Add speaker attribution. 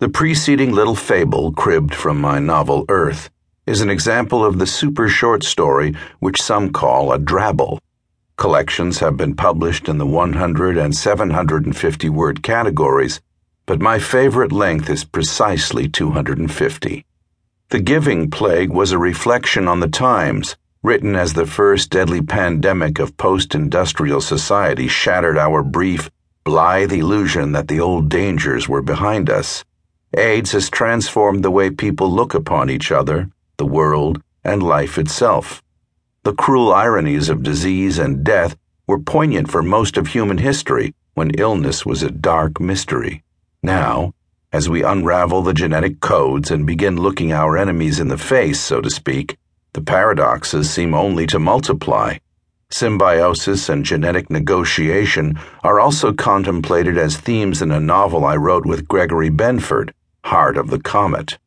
Speaker 1: The preceding little fable, cribbed from my novel Earth, is an example of the super short story which some call a drabble. Collections have been published in the 100 and 750 word categories, but my favorite length is precisely 250. The Giving Plague was a reflection on the times, written as the first deadly pandemic of post industrial society shattered our brief, blithe illusion that the old dangers were behind us. AIDS has transformed the way people look upon each other, the world, and life itself. The cruel ironies of disease and death were poignant for most of human history when illness was a dark mystery. Now, as we unravel the genetic codes and begin looking our enemies in the face, so to speak, the paradoxes seem only to multiply. Symbiosis and genetic negotiation are also contemplated as themes in a novel I wrote with Gregory Benford. Heart of the Comet.